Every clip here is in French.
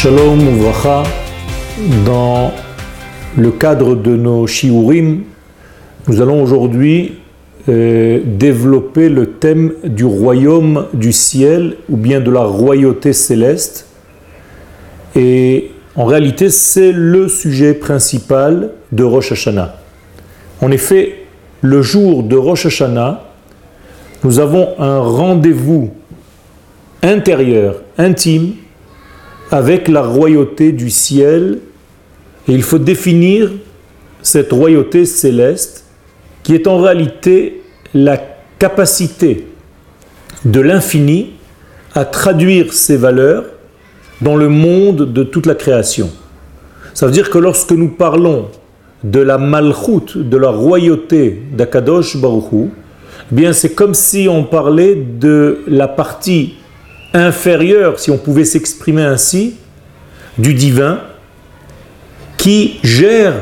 Shalom Uvracha, dans le cadre de nos shiurim, nous allons aujourd'hui euh, développer le thème du royaume du ciel ou bien de la royauté céleste. Et en réalité, c'est le sujet principal de Rosh Hashanah. En effet, le jour de Rosh Hashanah, nous avons un rendez-vous intérieur, intime, avec la royauté du ciel. Et il faut définir cette royauté céleste qui est en réalité la capacité de l'infini à traduire ses valeurs dans le monde de toute la création. Ça veut dire que lorsque nous parlons de la malchoute, de la royauté d'Akadosh Baruchou, eh bien c'est comme si on parlait de la partie inférieure, si on pouvait s'exprimer ainsi, du divin qui gère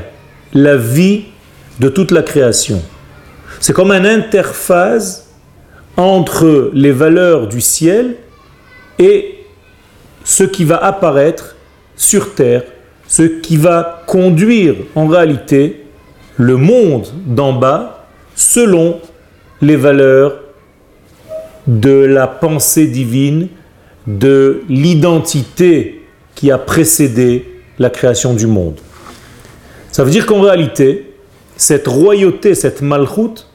la vie de toute la création. C'est comme une interface entre les valeurs du ciel et ce qui va apparaître sur terre, ce qui va conduire en réalité le monde d'en bas selon les valeurs de la pensée divine, de l'identité qui a précédé la création du monde. Ça veut dire qu'en réalité, cette royauté, cette malchoute,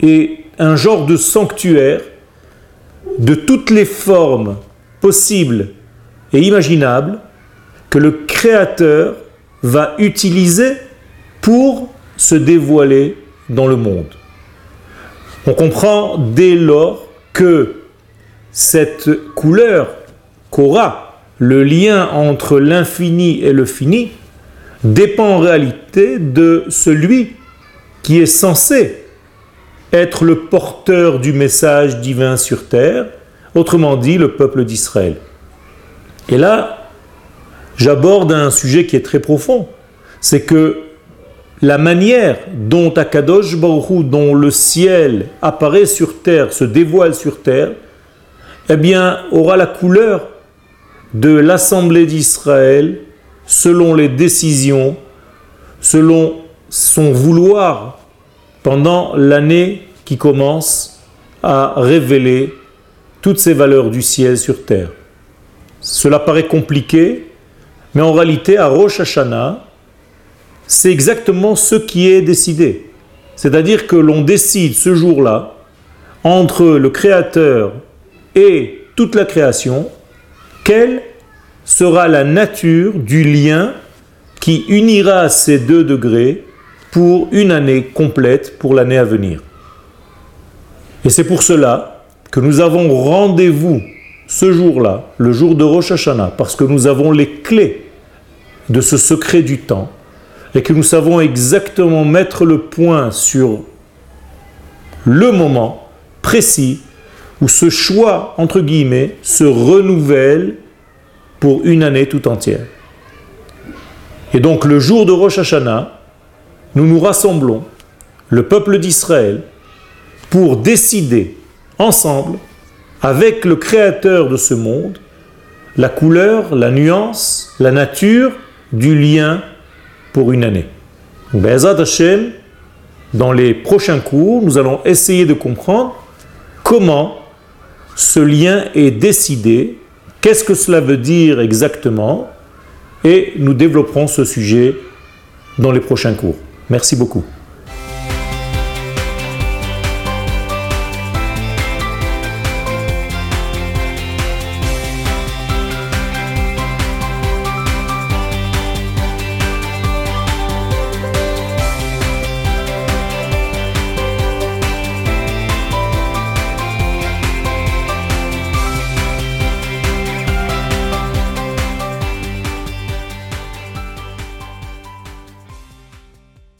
est un genre de sanctuaire de toutes les formes possibles et imaginables que le Créateur va utiliser pour se dévoiler dans le monde. On comprend dès lors que cette couleur qu'aura le lien entre l'infini et le fini dépend en réalité de celui qui est censé être le porteur du message divin sur terre, autrement dit le peuple d'Israël. Et là, j'aborde un sujet qui est très profond, c'est que la manière dont Akadosh Baruch dont le ciel apparaît sur terre, se dévoile sur terre, eh bien, aura la couleur de l'Assemblée d'Israël selon les décisions, selon son vouloir pendant l'année qui commence à révéler toutes ces valeurs du ciel sur terre. Cela paraît compliqué, mais en réalité, à Rosh Hashanah, c'est exactement ce qui est décidé. C'est-à-dire que l'on décide ce jour-là, entre le Créateur et toute la création, quelle sera la nature du lien qui unira ces deux degrés pour une année complète, pour l'année à venir. Et c'est pour cela que nous avons rendez-vous ce jour-là, le jour de Rosh Hashanah, parce que nous avons les clés de ce secret du temps et que nous savons exactement mettre le point sur le moment précis où ce choix, entre guillemets, se renouvelle pour une année tout entière. Et donc le jour de Rosh Hashanah, nous nous rassemblons, le peuple d'Israël, pour décider ensemble, avec le Créateur de ce monde, la couleur, la nuance, la nature du lien pour une année. Dans les prochains cours, nous allons essayer de comprendre comment ce lien est décidé, qu'est-ce que cela veut dire exactement, et nous développerons ce sujet dans les prochains cours. Merci beaucoup.